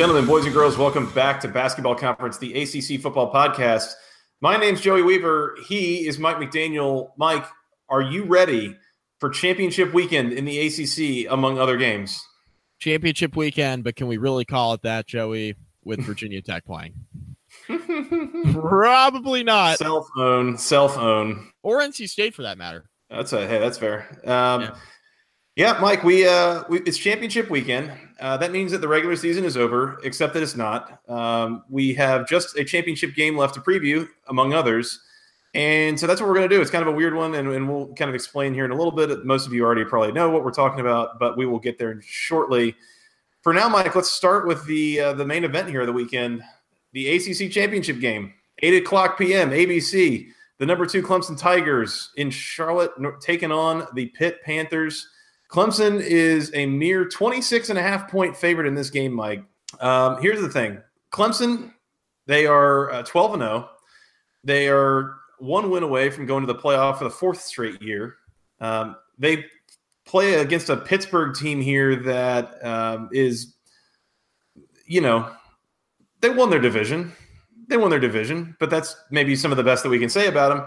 Gentlemen, boys and girls, welcome back to Basketball Conference, the ACC Football Podcast. My name's Joey Weaver. He is Mike McDaniel. Mike, are you ready for championship weekend in the ACC, among other games? Championship weekend, but can we really call it that, Joey, with Virginia Tech playing? Probably not. Cell phone, self own, or NC State for that matter. That's a hey, that's fair. Um, yeah. yeah, Mike, we uh, we, it's championship weekend. Uh, that means that the regular season is over, except that it's not. Um, we have just a championship game left to preview, among others. And so that's what we're going to do. It's kind of a weird one, and, and, we'll kind of explain here in a little bit. Most of you already probably know what we're talking about, but we will get there shortly. For now, Mike, let's start with the uh, the main event here of the weekend, the ACC championship game, eight o'clock p.m. ABC. The number two Clemson Tigers in Charlotte taking on the Pitt Panthers. Clemson is a mere 26 and a half point favorite in this game, Mike. Um, here's the thing Clemson, they are uh, 12 and 0. They are one win away from going to the playoff for the fourth straight year. Um, they play against a Pittsburgh team here that um, is, you know, they won their division. They won their division, but that's maybe some of the best that we can say about them.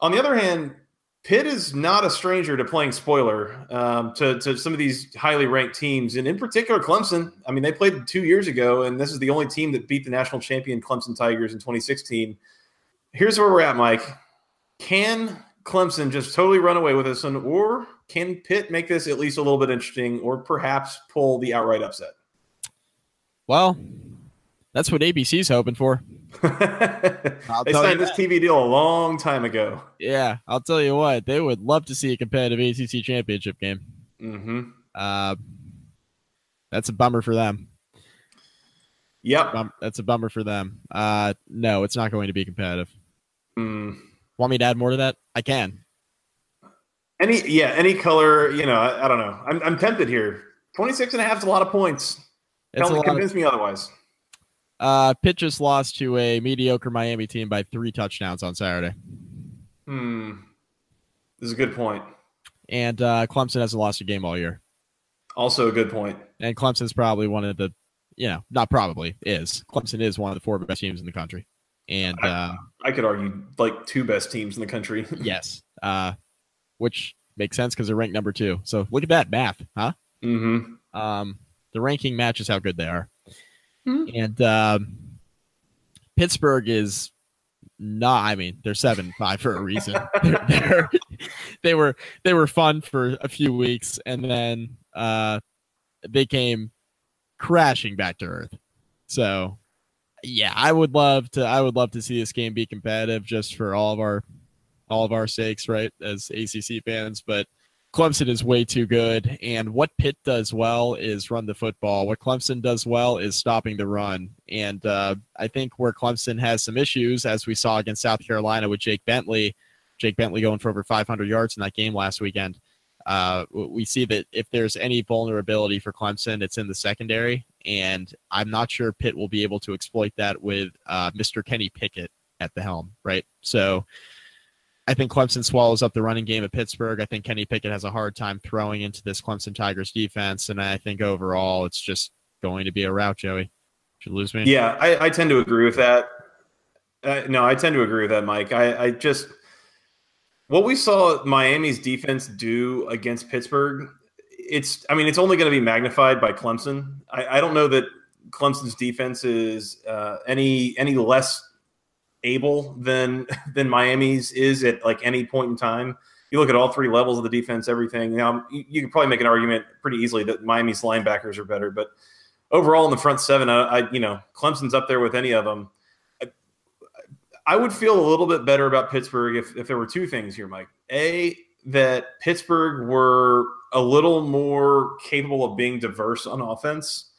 On the other hand, Pitt is not a stranger to playing spoiler um, to, to some of these highly ranked teams, and in particular Clemson. I mean, they played two years ago, and this is the only team that beat the national champion Clemson Tigers in 2016. Here's where we're at, Mike. Can Clemson just totally run away with this one, or can Pitt make this at least a little bit interesting, or perhaps pull the outright upset? Well, that's what ABC's hoping for. they signed this TV deal a long time ago. Yeah, I'll tell you what, they would love to see a competitive ACC championship game. Mm-hmm. Uh, that's a bummer for them. Yep, Bum- that's a bummer for them. Uh, no, it's not going to be competitive. Mm. Want me to add more to that? I can. Any, yeah, any color. You know, I, I don't know. I'm, I'm tempted here. 26 and a half is a lot of points. It's Tell me, convince of- me otherwise. Uh, Pitt just lost to a mediocre Miami team by three touchdowns on Saturday. Hmm. This is a good point. And uh, Clemson hasn't lost a game all year. Also a good point. And Clemson's probably one of the, you know, not probably is. Clemson is one of the four best teams in the country. And I, uh, I could argue like two best teams in the country. yes. Uh, which makes sense because they're ranked number two. So look at that math, huh? Mm-hmm. Um, the ranking matches how good they are. Mm-hmm. And um, Pittsburgh is not. I mean, they're seven five for a reason. they're, they're, they were they were fun for a few weeks, and then uh, they came crashing back to earth. So, yeah, I would love to. I would love to see this game be competitive, just for all of our all of our sakes, right, as ACC fans. But Clemson is way too good. And what Pitt does well is run the football. What Clemson does well is stopping the run. And uh, I think where Clemson has some issues, as we saw against South Carolina with Jake Bentley, Jake Bentley going for over 500 yards in that game last weekend. Uh, we see that if there's any vulnerability for Clemson, it's in the secondary. And I'm not sure Pitt will be able to exploit that with uh, Mr. Kenny Pickett at the helm, right? So, I think Clemson swallows up the running game at Pittsburgh. I think Kenny Pickett has a hard time throwing into this Clemson Tigers defense, and I think overall it's just going to be a rout. Joey, should lose me. Yeah, I, I, tend to agree with that. Uh, no, I tend to agree with that, Mike. I, I just what we saw Miami's defense do against Pittsburgh. It's, I mean, it's only going to be magnified by Clemson. I, I don't know that Clemson's defense is uh, any any less able than than Miami's is at like any point in time. You look at all three levels of the defense, everything. Now um, you, you could probably make an argument pretty easily that Miami's linebackers are better, but overall in the front seven, I, I you know Clemson's up there with any of them. I, I would feel a little bit better about Pittsburgh if, if there were two things here, Mike. A, that Pittsburgh were a little more capable of being diverse on offense.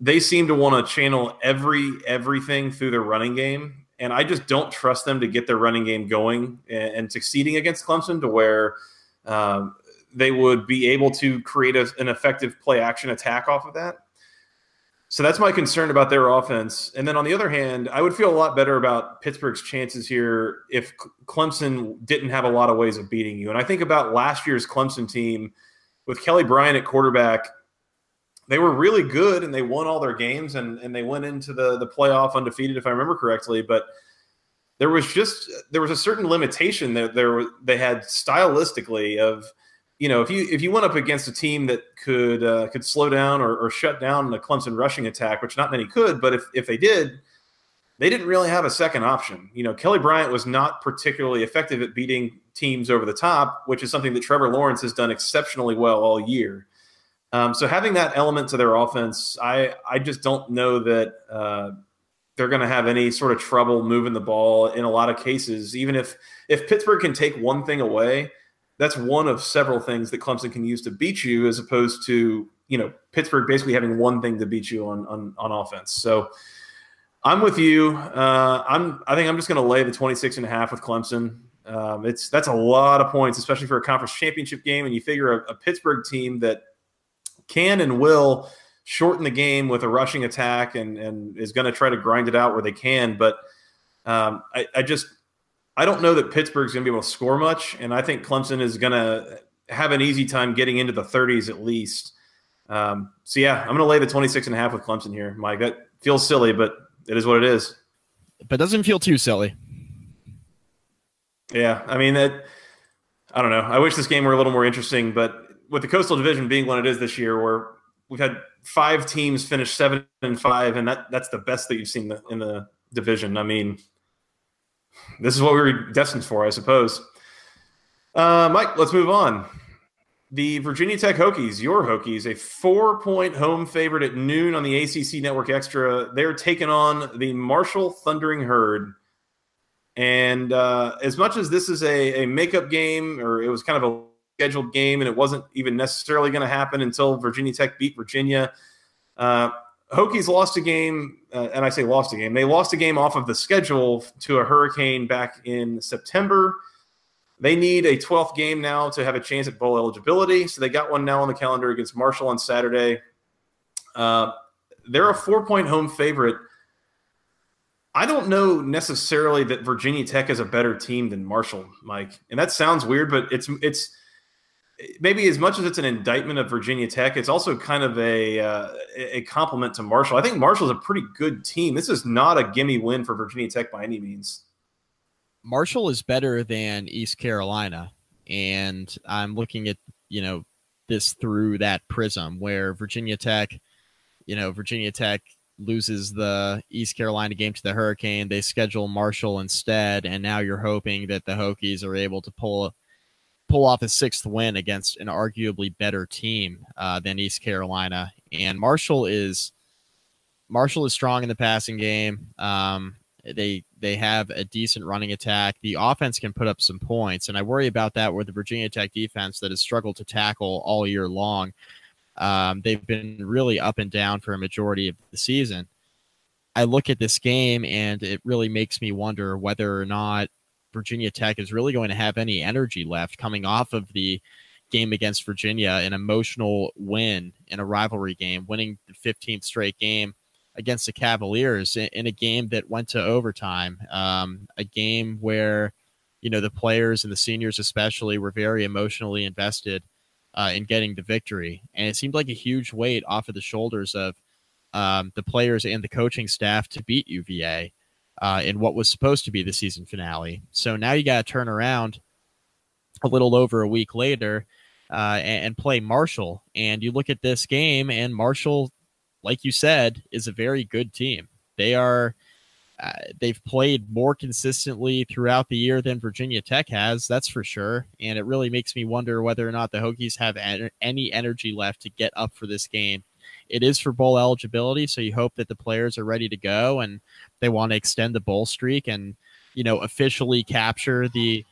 They seem to want to channel every everything through their running game, and I just don't trust them to get their running game going and, and succeeding against Clemson to where um, they would be able to create a, an effective play action attack off of that. So that's my concern about their offense. And then on the other hand, I would feel a lot better about Pittsburgh's chances here if Clemson didn't have a lot of ways of beating you. And I think about last year's Clemson team with Kelly Bryant at quarterback. They were really good and they won all their games and, and they went into the, the playoff undefeated, if I remember correctly. But there was just there was a certain limitation that there they had stylistically of – you know, if you if you went up against a team that could uh, could slow down or, or shut down the Clemson rushing attack, which not many could, but if if they did, they didn't really have a second option. You know, Kelly Bryant was not particularly effective at beating teams over the top, which is something that Trevor Lawrence has done exceptionally well all year. Um, so having that element to their offense, I I just don't know that uh, they're going to have any sort of trouble moving the ball in a lot of cases. Even if if Pittsburgh can take one thing away that's one of several things that Clemson can use to beat you, as opposed to you know Pittsburgh basically having one thing to beat you on on, on offense. So I'm with you. Uh, I'm I think I'm just going to lay the 26 and a half with Clemson. Um, it's that's a lot of points, especially for a conference championship game. And you figure a, a Pittsburgh team that can and will shorten the game with a rushing attack and and is going to try to grind it out where they can. But um, I, I just I don't know that Pittsburgh's going to be able to score much, and I think Clemson is going to have an easy time getting into the 30s at least. Um, so yeah, I'm going to lay the 26 and a half with Clemson here, Mike. That feels silly, but it is what it is. But doesn't feel too silly. Yeah, I mean that. I don't know. I wish this game were a little more interesting, but with the Coastal Division being what it is this year, where we've had five teams finish seven and five, and that that's the best that you've seen in the division. I mean, this is what we were destined for, I suppose. Uh, Mike, let's move on. The Virginia Tech Hokies, your Hokies, a four point home favorite at noon on the ACC Network Extra. They're taking on the Marshall Thundering Herd. And uh, as much as this is a, a makeup game, or it was kind of a scheduled game, and it wasn't even necessarily going to happen until Virginia Tech beat Virginia, uh, Hokies lost a game, uh, and I say lost a game. They lost a game off of the schedule to a hurricane back in September. They need a 12th game now to have a chance at bowl eligibility. So they got one now on the calendar against Marshall on Saturday. Uh, they're a four point home favorite. I don't know necessarily that Virginia Tech is a better team than Marshall, Mike. And that sounds weird, but it's it's maybe as much as it's an indictment of Virginia Tech, it's also kind of a uh, a compliment to Marshall. I think Marshall's a pretty good team. This is not a gimme win for Virginia Tech by any means. Marshall is better than East Carolina, and I'm looking at you know this through that prism where Virginia Tech, you know, Virginia Tech loses the East Carolina game to the Hurricane. They schedule Marshall instead, and now you're hoping that the Hokies are able to pull pull off a sixth win against an arguably better team uh, than East Carolina. And Marshall is Marshall is strong in the passing game. Um, they they have a decent running attack. The offense can put up some points, and I worry about that with the Virginia Tech defense that has struggled to tackle all year long. Um, they've been really up and down for a majority of the season. I look at this game, and it really makes me wonder whether or not Virginia Tech is really going to have any energy left coming off of the game against Virginia, an emotional win in a rivalry game, winning the 15th straight game against the Cavaliers in, a game that went to overtime, um, a game where you know the players and the seniors especially were very emotionally invested uh, in getting the victory, and it seemed like a huge weight off of the shoulders of um, the players and the coaching staff to beat UVA uh, in what was supposed to be the season finale. So now you got to turn around a little over a week later uh, and, and, play Marshall. And you look at this game, and Marshall, like you said, is a very good team. They are. Uh, they've played more consistently throughout the year than Virginia Tech has, that's for sure. And it really makes me wonder whether or not the Hokies have any energy left to get up for this game it is for bowl eligibility, so you hope that the players are ready to go and they want to extend the bowl streak. And you know, officially capture the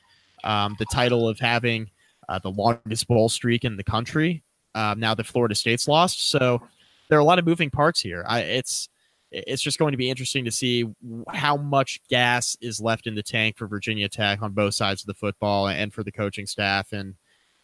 um, the title of having uh, the longest bowl streak in the country. Um, now that Florida State's lost, so there are a lot of moving parts here. I, it's it's just going to be interesting to see how much gas is left in the tank for Virginia Tech on both sides of the football and for the coaching staff. And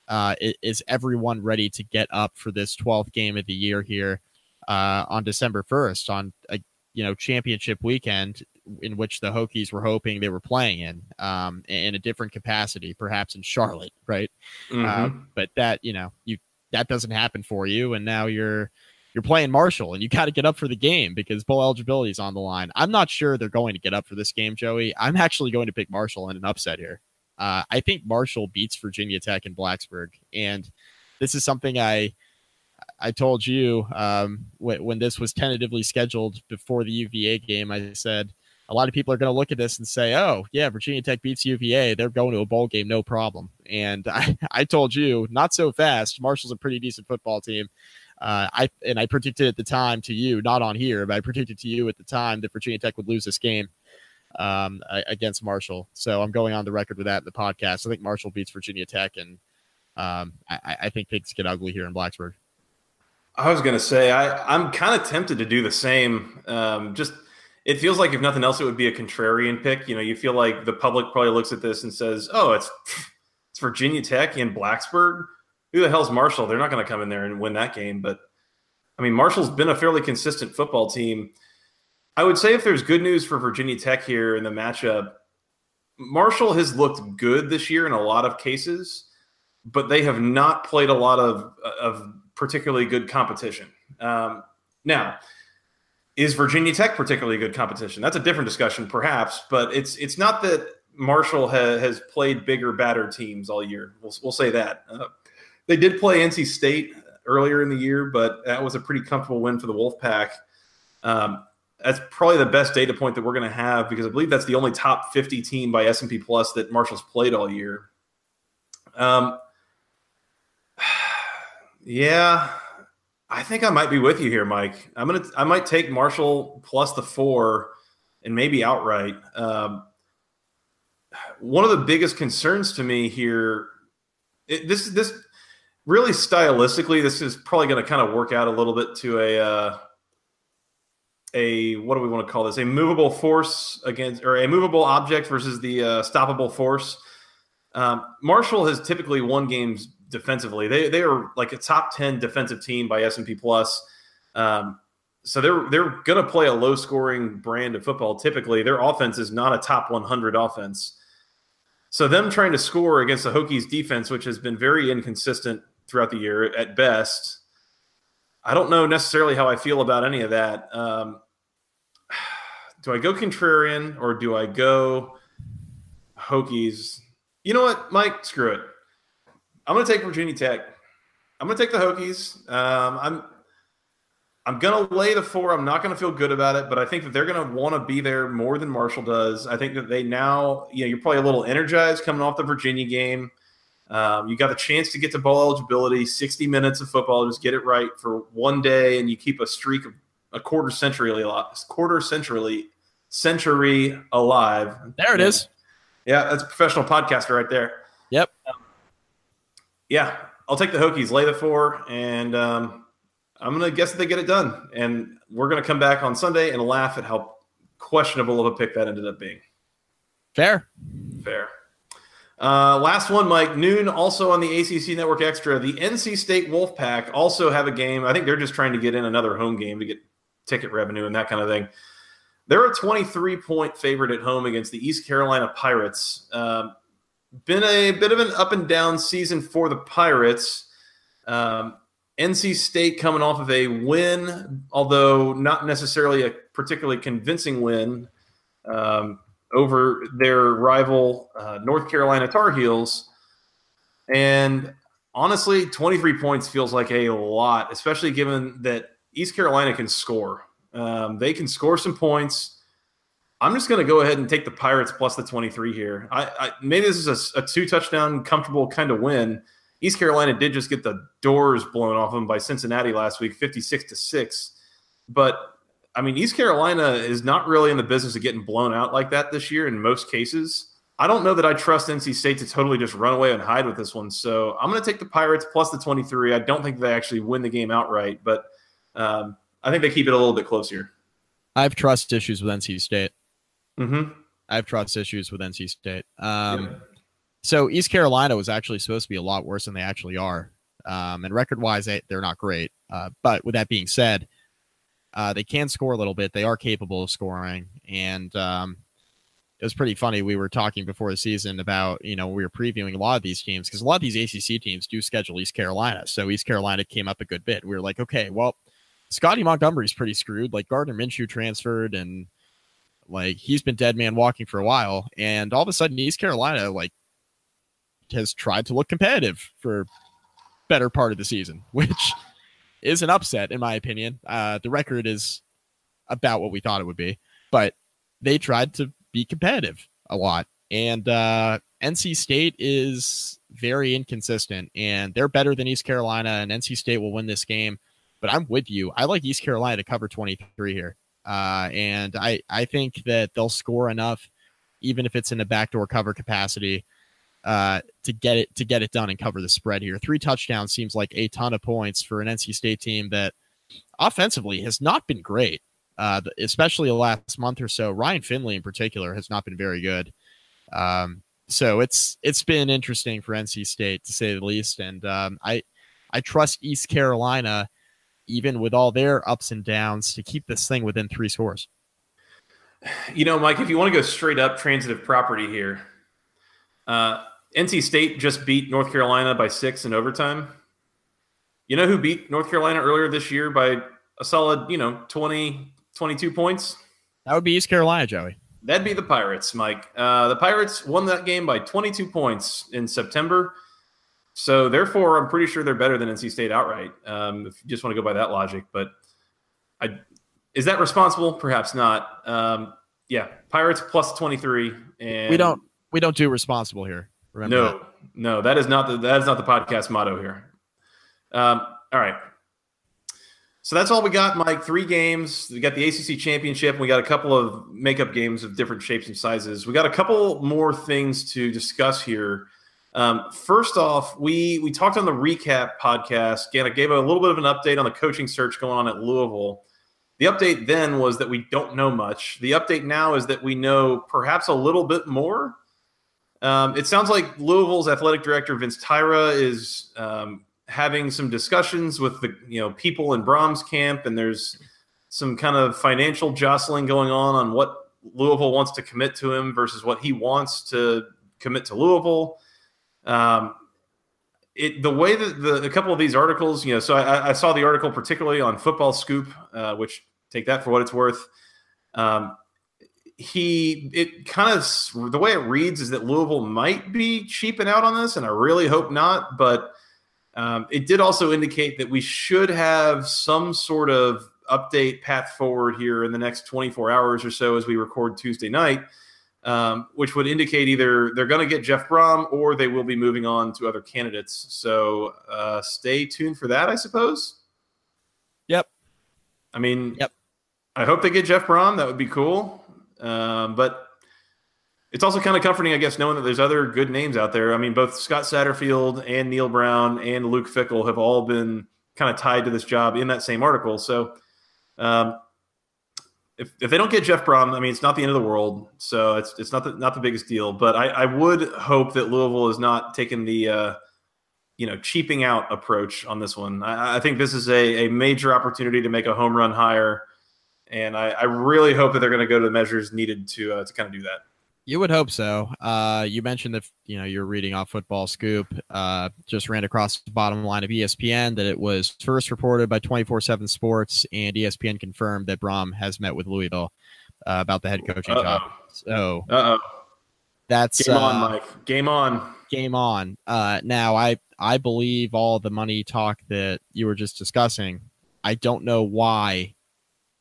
uh, is everyone ready to get up for this 12th game of the year here uh, on December 1st on a you know championship weekend in which the Hokies were hoping they were playing in um, in a different capacity, perhaps in Charlotte, right? Mm-hmm. Uh, but that you know you that doesn't happen for you, and now you're you're playing Marshall and you got to get up for the game because bowl eligibility is on the line. I'm not sure they're going to get up for this game, Joey. I'm actually going to pick Marshall in an upset here. Uh, I think Marshall beats Virginia Tech in Blacksburg, and this is something I I told you um, when, when this was tentatively scheduled before the UVA game. I said a lot of people are going to look at this and say, "Oh, yeah, Virginia Tech beats UVA. They're going to a bowl game, no problem." And I, I told you, not so fast. Marshall's a pretty decent football team. Uh, I and I predicted at the time to you, not on here, but I predicted to you at the time that Virginia Tech would lose this game um, against Marshall. So I'm going on the record with that in the podcast. I think Marshall beats Virginia Tech, and um, I, I, think things get ugly here in Blacksburg. I was going to say I, I'm kind of tempted to do the same. Um, just it feels like if nothing else, it would be a contrarian pick. You know, you feel like the public probably looks at this and says, "Oh, it's it's Virginia Tech in Blacksburg." who the hell's Marshall? They're not going to come in there and win that game. But I mean, Marshall's been a fairly consistent football team. I would say if there's good news for Virginia Tech here in the matchup, Marshall has looked good this year in a lot of cases, but they have not played a lot of, of particularly good competition. Um, now, is Virginia Tech particularly good competition? That's a different discussion, perhaps, but it's it's not that Marshall ha- has played bigger, badder teams all year. We'll, we'll say that. Uh, they did play NC State earlier in the year, but that was a pretty comfortable win for the Wolfpack. Um, that's probably the best data point that we're going to have because I believe that's the only top 50 team by S&P Plus that Marshall's played all year. Um, yeah, I think I might be with you here, Mike. I'm gonna I might take Marshall plus the four and maybe outright. Um, one of the biggest concerns to me here, it, this this really stylistically, this is probably going to kind of work out a little bit to a uh, a what do we want to call this? A movable force against or a movable object versus the uh, stoppable force. Um, Marshall has typically won games defensively. They they are like a top ten defensive team by S and P plus. Um, so they're they're going to play a low scoring brand of football. Typically, their offense is not a top 100 offense. So them trying to score against the Hokies defense, which has been very inconsistent throughout the year at best. I don't know necessarily how I feel about any of that. Um, do I go contrarian or do I go Hokies? You know what, Mike? Screw it. I'm going to take Virginia Tech. I'm going to take the Hokies. Um, I'm I'm going to lay the four. I'm not going to feel good about it, but I think that they're going to want to be there more than Marshall does. I think that they now, you know, you're probably a little energized coming off the Virginia game. Um, you got a chance to get to bowl eligibility, 60 minutes of football, just get it right for one day, and you keep a streak of a quarter century quarter century century alive. There it yeah. is. yeah. that's a professional podcaster right there. Yep. Um, yeah, I'll take the Hokies, lay the four, and um, I'm gonna guess that they get it done. And we're gonna come back on Sunday and laugh at how questionable of a pick that ended up being. Fair. Fair. Uh, last one, Mike. Noon, also on the ACC Network Extra. The NC State Wolfpack also have a game. I think they're just trying to get in another home game to get ticket revenue and that kind of thing. They're a 23 point favorite at home against the East Carolina Pirates. Um, been a bit of an up and down season for the Pirates. Um, NC State coming off of a win, although not necessarily a particularly convincing win. Um, over their rival uh, North Carolina Tar Heels. And honestly, 23 points feels like a lot, especially given that East Carolina can score. Um, they can score some points. I'm just going to go ahead and take the Pirates plus the 23 here. I, I maybe this is a, a, two touchdown, comfortable kind of win. East Carolina did just get the doors blown off them by Cincinnati last week, 56 to six. But I mean, East Carolina is not really in the business of getting blown out like that this year in most cases. I don't know that I trust NC State to totally just run away and hide with this one. So I'm going to take the Pirates plus the 23. I don't think they actually win the game outright, but um, I think they keep it a little bit closer. I have trust issues with NC State. Mm-hmm. I have trust issues with NC State. Um, yeah. So East Carolina was actually supposed to be a lot worse than they actually are. Um, and record wise, they, they're not great. Uh, but with that being said, uh, they can score a little bit. They are capable of scoring. And um, it was pretty funny. We were talking before the season about, you know, we were previewing a lot of these teams because a lot of these ACC teams do schedule East Carolina. So East Carolina came up a good bit. We were like, okay, well, Scottie Montgomery's pretty screwed. Like Gardner Minshew transferred and like he's been dead man walking for a while. And all of a sudden, East Carolina, like, has tried to look competitive for better part of the season, which is an upset in my opinion. Uh, the record is about what we thought it would be, but they tried to be competitive a lot. And uh, NC State is very inconsistent, and they're better than East Carolina, and NC State will win this game. But I'm with you. I like East Carolina to cover 23 here, uh, and I I think that they'll score enough, even if it's in a backdoor cover capacity, uh, to get it to get it done and cover the spread here. Three touchdowns seems like a ton of points for an NC State team that offensively has not been great, uh, especially the last month or so. Ryan Finley in particular has not been very good. Um, so it's it's been interesting for NC State to say the least, and um, I I trust East Carolina even with all their ups and downs to keep this thing within three scores. You know, Mike, if you want to go straight up transitive property here, uh, NC State just beat North Carolina by six in overtime. You know who beat North Carolina earlier this year by a solid, you know, 20, 22 points? That would be East Carolina, Joey. That'd be the Pirates, Mike. Uh, the Pirates won that game by 22 points in September. So, therefore, I'm pretty sure they're better than NC State outright, um, if you just want to go by that logic. But I, is that responsible? Perhaps not. Um, yeah, Pirates plus 23. And we don't we don't do responsible here. Remember no, that. no, that is not the that is not the podcast motto here. Um, all right. So that's all we got, Mike. Three games. We got the ACC championship. We got a couple of makeup games of different shapes and sizes. We got a couple more things to discuss here. Um, first off, we we talked on the recap podcast. Again, I gave a little bit of an update on the coaching search going on at Louisville. The update then was that we don't know much. The update now is that we know perhaps a little bit more. Um, it sounds like Louisville's athletic director Vince Tyra is um, having some discussions with the you know people in Brohm's camp, and there's some kind of financial jostling going on on what Louisville wants to commit to him versus what he wants to commit to Louisville. Um, it the way that the a couple of these articles, you know, so I, I saw the article particularly on Football Scoop, uh, which take that for what it's worth. Um, he it kind of the way it reads is that Louisville might be cheaping out on this, and I really hope not. But um, it did also indicate that we should have some sort of update path forward here in the next 24 hours or so as we record Tuesday night, um, which would indicate either they're going to get Jeff Brohm or they will be moving on to other candidates. So uh, stay tuned for that, I suppose. Yep. I mean, yep. I hope they get Jeff Brohm. That would be cool. Um, but it's also kind of comforting, I guess, knowing that there's other good names out there. I mean, both Scott Satterfield and Neal Brown and Luke Fickell have all been kind of tied to this job in that same article. So, um, if, if they don't get Jeff Brohm, I mean, it's not the end of the world. So it's it's not the not the biggest deal. But I, I would hope that Louisville is not taking the uh, you know cheaping out approach on this one. I, I think this is a, a major opportunity to make a home run hire and I, I really hope that they're going to go to the measures needed to uh, to kind of do that. You would hope so. Uh, you mentioned that you know you're reading off Football Scoop. Uh, just ran across the bottom line of ESPN that it was first reported by 24/7 Sports, and ESPN confirmed that Brohm has met with Louisville uh, about the head coaching Uh-oh. job. So, Uh-oh. that's game on, uh, Mike. Game on. Game on. Uh, now, I I believe all the money talk that you were just discussing. I don't know why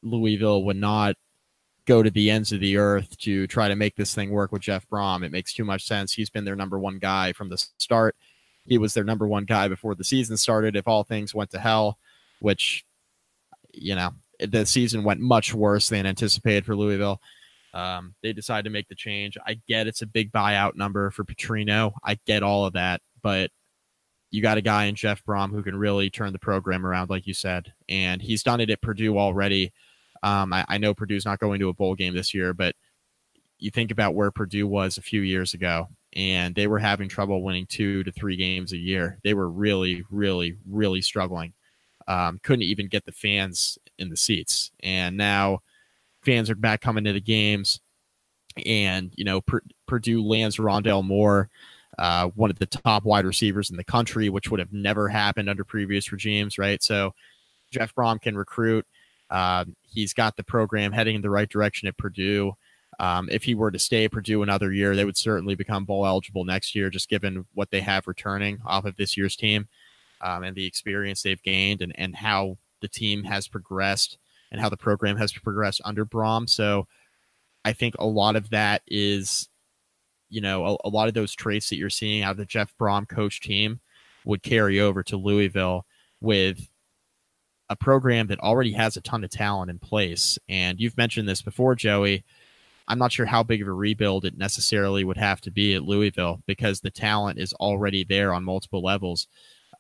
Louisville would not go to the ends of the earth to try to make this thing work with Jeff Brohm. It makes too much sense. He's been their number one guy from the start. He was their number one guy before the season started. If all things went to hell, which, you know, the season went much worse than anticipated for Louisville. Um, they decided to make the change. I get it's a big buyout number for Petrino. I get all of that, but you got a guy in Jeff Brohm who can really turn the program around, like you said, and he's done it at Purdue already. Um, I, I know Purdue's not going to a bowl game this year, but you think about where Purdue was a few years ago, and they were having trouble winning two to three games a year. They were really, really, really struggling. Um, couldn't even get the fans in the seats, and now fans are back coming to the games. And you know, Purdue lands Rondale Moore, uh, one of the top wide receivers in the country, which would have never happened under previous regimes, right? So Jeff Brohm can recruit. Uh, he's got the program heading in the right direction at Purdue. Um, if he were to stay at Purdue another year, they would certainly become bowl eligible next year, just given what they have returning off of this year's team um, and the experience they've gained and, and how the team has progressed and how the program has progressed under Brohm. So I think a lot of that is, you know, a, a lot of those traits that you're seeing out of the Jeff Brohm coach team would carry over to Louisville with a program that already has a ton of talent in place. And you've mentioned this before, Joey. I'm not sure how big of a rebuild it necessarily would have to be at Louisville because the talent is already there on multiple levels.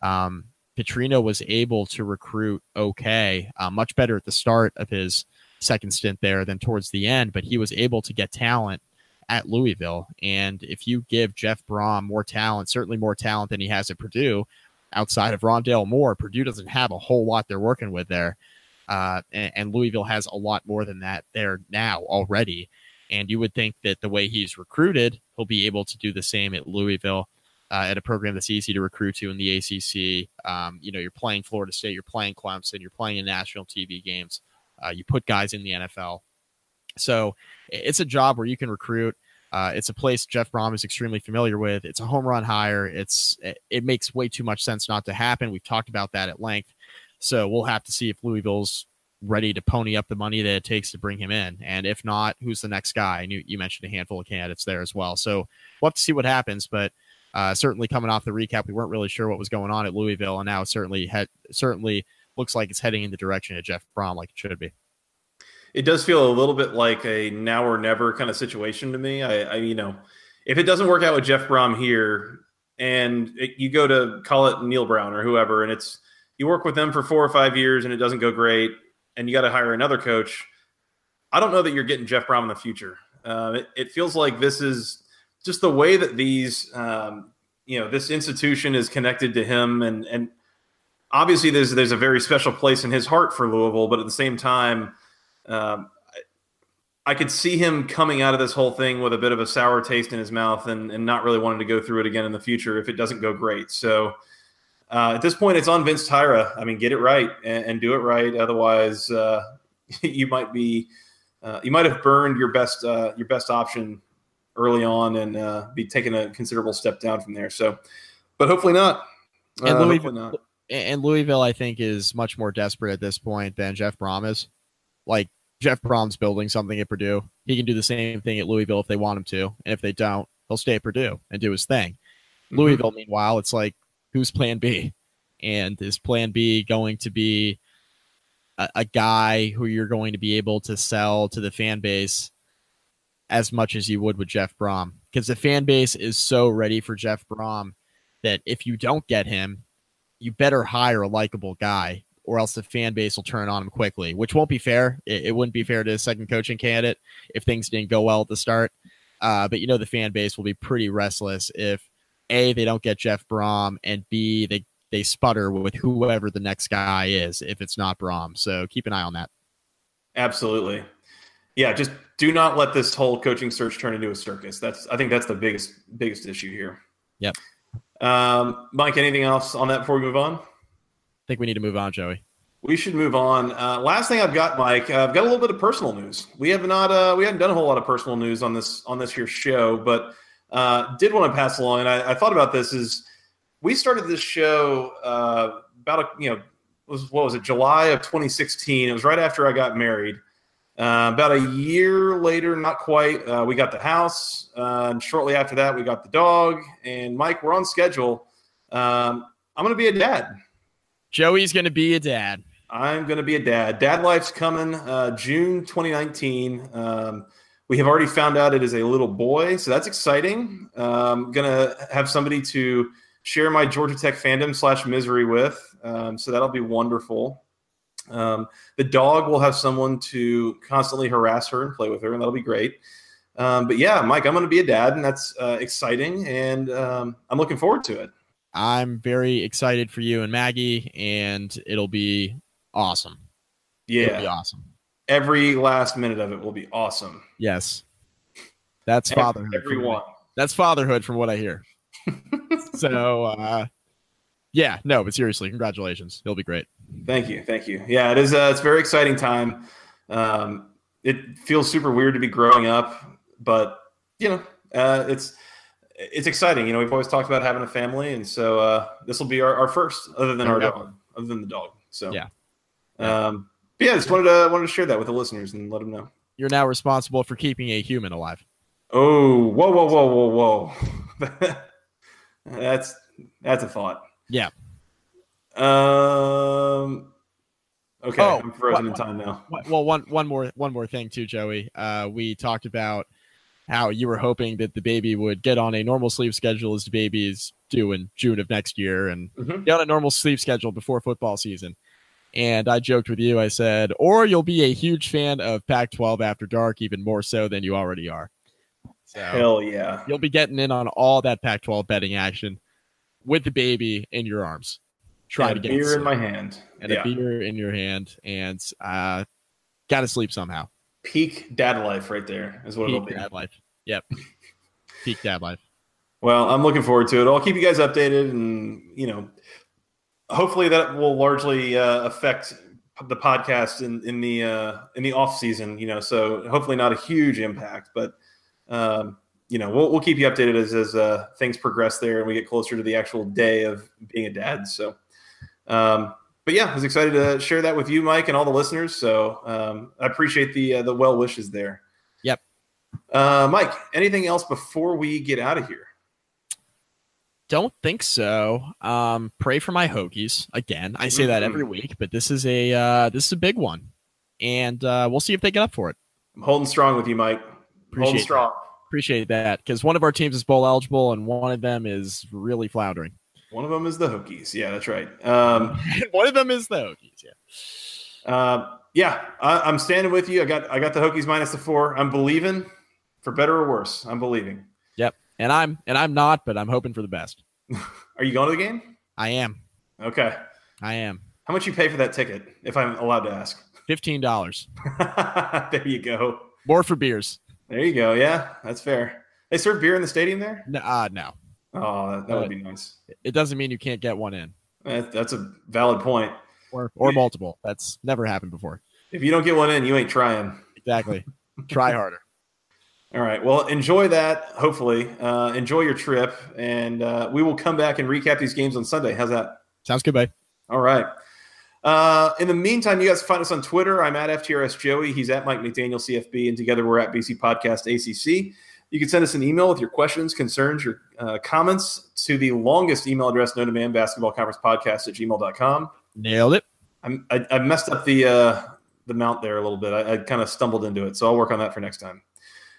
Um, Petrino was able to recruit okay, uh, much better at the start of his second stint there than towards the end, but he was able to get talent at Louisville. And if you give Jeff Brohm more talent, certainly more talent than he has at Purdue, outside of Rondale Moore, Purdue doesn't have a whole lot they're working with there. Uh, and, and Louisville has a lot more than that there now already. And you would think that the way he's recruited, he'll be able to do the same at Louisville uh, at a program that's easy to recruit to in the ACC. Um, you know, you're playing Florida State, you're playing Clemson, you're playing in national TV games. Uh, you put guys in the NFL. So it's a job where you can recruit. Uh, it's a place Jeff Brohm is extremely familiar with. It's a home run hire. It's it makes way too much sense not to happen. We've talked about that at length. So we'll have to see if Louisville's ready to pony up the money that it takes to bring him in. And if not, who's the next guy? And you, you mentioned a handful of candidates there as well. So we'll have to see what happens. But uh, certainly, coming off the recap, we weren't really sure what was going on at Louisville, and now it certainly certainly looks like it's heading in the direction of Jeff Brohm, like it should be. It does feel a little bit like a now or never kind of situation to me. I, I you know, if it doesn't work out with Jeff Brohm here, and it, you go to call it Neal Brown or whoever, and it's you work with them for four or five years and it doesn't go great, and you got to hire another coach. I don't know that you're getting Jeff Brohm in the future. Uh, it, it feels like this is just the way that these um, you know this institution is connected to him and and obviously there's there's a very special place in his heart for Louisville, but at the same time, um, I, could see him coming out of this whole thing with a bit of a sour taste in his mouth and and not really wanting to go through it again in the future if it doesn't go great. So. Uh, at this point, it's on Vince Tyra. I mean, get it right and, and do it right. Otherwise, uh, you might be uh, you might have burned your best uh, your best option early on and uh, be taking a considerable step down from there. So, but hopefully not. Uh, and Louisville, not. and Louisville, I think, is much more desperate at this point than Jeff Brohm is. Like Jeff Brohm's building something at Purdue. He can do the same thing at Louisville if they want him to, and if they don't, he'll stay at Purdue and do his thing. Mm-hmm. Louisville, meanwhile, it's like who's Plan B, and is Plan B going to be a, a guy who you're going to be able to sell to the fan base? as much as you would with Jeff Brohm? because the fan base is so ready for Jeff Brohm that if you don't get him, you better hire a likable guy or else the fan base will turn on him quickly, which won't be fair. It, it wouldn't be fair to a second coaching candidate if things didn't go well at the start. Uh, but you know the fan base will be pretty restless if a they don't get Jeff Brohm and b they they sputter with whoever the next guy is if it's not Brohm. So keep an eye on that. Absolutely yeah, just do not let this whole coaching search turn into a circus. That's I think that's the biggest biggest issue here. Yep. Um, Mike, anything else on that before we move on? Think we need to move on, Joey. We should move on. Uh, last thing I've got, Mike, uh, I've got a little bit of personal news. We have not uh, we haven't done a whole lot of personal news on this on this here show, but uh, did want to pass along. And I, I thought about this is we started this show uh, about a you know was what was it July of 2016. It was right after I got married. Uh, about a year later, not quite, we got the house. And shortly after that, we got the dog. And Mike, we're on schedule. Um, I'm going to be a dad. Joey's going to be a dad. I'm going to be a dad. Dad Life's coming uh, June 2019. Um, we have already found out it is a little boy, so that's exciting. Um, going to have somebody to share my Georgia Tech fandom slash misery with, um, so that'll be wonderful. Um, the dog will have someone to constantly harass her and play with her, and that'll be great. Um, but yeah, Mike, I'm going to be a dad, and that's uh, exciting, and um, I'm looking forward to it. I'm very excited for you and Maggie, and it'll be awesome. Yeah, it'll be awesome. Every last minute of it will be awesome. Yes, that's fatherhood. Everyone. That's fatherhood, from what I hear. so, uh, yeah, no, but seriously, congratulations. It'll be great. Thank you, thank you. Yeah, it is. Uh, it's a very exciting time. Um, it feels super weird to be growing up, but you know, uh, it's it's exciting. You know, we've always talked about having a family, and so uh, this will be our, our first, other than our dog, other than the dog. So yeah. Um, but yeah, just wanted to wanted to share that with the listeners and let them know. You're now responsible for keeping a human alive. Oh, whoa, whoa, whoa, whoa, whoa! that's that's a thought. Yeah. Um. Okay, oh, I'm frozen in time now. Well, one one more one more thing too, Joey. Uh, we talked about how you were hoping that the baby would get on a normal sleep schedule as the baby is due in June of next year and mm-hmm. get on a normal sleep schedule before football season. And I joked with you, I said, or you'll be a huge fan of Pac 12 After Dark, even more so than you already are. So Hell yeah. You'll be getting in on all that Pac 12 betting action with the baby in your arms. Try and to get a beer in my hand. And yeah. a beer in your hand and uh, got to sleep somehow peak dad life right there is what peak it'll be. Dad life. Yep. peak dad life. Well, I'm looking forward to it. I'll keep you guys updated, and you know, hopefully that will largely uh, affect the podcast in in the uh, in the off season. You know, so hopefully not a huge impact, but um, you know, we'll we'll keep you updated as as uh, things progress there and we get closer to the actual day of being a dad. So. Um, but yeah, I was excited to share that with you, Mike, and all the listeners. So um, I appreciate the uh, the well wishes there. Yep. Uh, Mike, anything else before we get out of here? Don't think so. Um, pray for my Hokies again. I say mm-hmm. that every week, but this is a uh, this is a big one, and uh, we'll see if they get up for it. I'm holding strong with you, Mike. Appreciate holding strong. That. Appreciate that because one of our teams is bowl eligible, and one of them is really floundering. One of them is the Hokies. Yeah, that's right. Um, one of them is the Hokies. Yeah. Uh, yeah, I, am standing with you. I got I got the Hokies minus the four. I'm believing, for better or worse. I'm believing. Yep, and I'm and I'm not, but I'm hoping for the best. Are you going to the game? I am. Okay. I am. How much you pay for that ticket, if I'm allowed to ask? Fifteen dollars. there you go. More for beers. There you go. Yeah, that's fair. They serve beer in the stadium there? No, uh, no. Oh, that, that would be nice. It doesn't mean you can't get one in. that's a valid point. Or or multiple. That's never happened before. If you don't get one in, you ain't trying. Exactly. Try harder. All right. Well, enjoy that. Hopefully, uh, enjoy your trip, and uh, we will come back and recap these games on Sunday. How's that? Sounds good, bye. All right. Uh, in the meantime, you guys find us on Twitter. I'm at FTRS Joey. He's at Mike McDaniel CFB, and together we're at BC Podcast ACC. You can send us an email with your questions, concerns, your uh, comments to the longest email address known to man, basketball conference podcast at gmail.com. Nailed it. I'm, I, I messed up the uh, the mount there a little bit. I, I kind of stumbled into it, so I'll work on that for next time.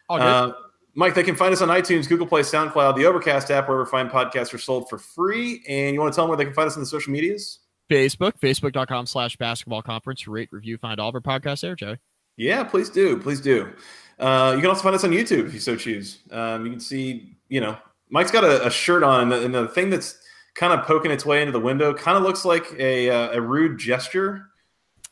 Uh, Mike, they can find us on iTunes, Google Play, SoundCloud, the Overcast app, wherever fine podcasts are sold for free. And you want to tell them where they can find us on the social medias? Facebook, facebook.com slash basketball conference. Rate, review, find all of our podcasts there, Joey. Yeah, please do. Please do. Uh, you can also find us on YouTube if you so choose. Um, you can see, you know, Mike's got a, a shirt on, and the, and the, thing that's kind of poking its way into the window kind of looks like a, uh, a rude gesture.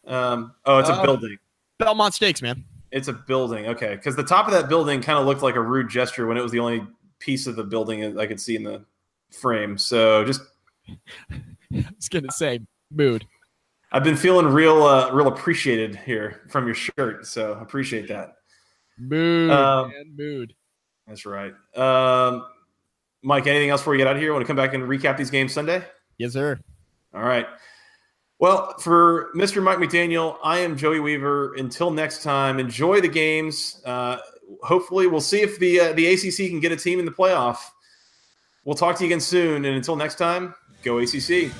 Um, oh, it's a uh, building. Belmont Stakes, man. It's a building. Okay, because the top of that building kind of looked like a rude gesture when it was the only piece of the building I could see in the frame. So just, I was gonna say mood. I've been feeling real, uh, real appreciated here from your shirt. So appreciate that. Mood, um, man, mood. That's right. Um, Mike, anything else before we get out of here? Want to come back and recap these games Sunday? Yes, sir. All right. Well, for Mr. Mike McDaniel, I am Joey Weaver. Until next time, enjoy the games. Uh, hopefully, we'll see if the uh, the ACC can get a team in the playoff. We'll talk to you again soon. And until next time, go ACC.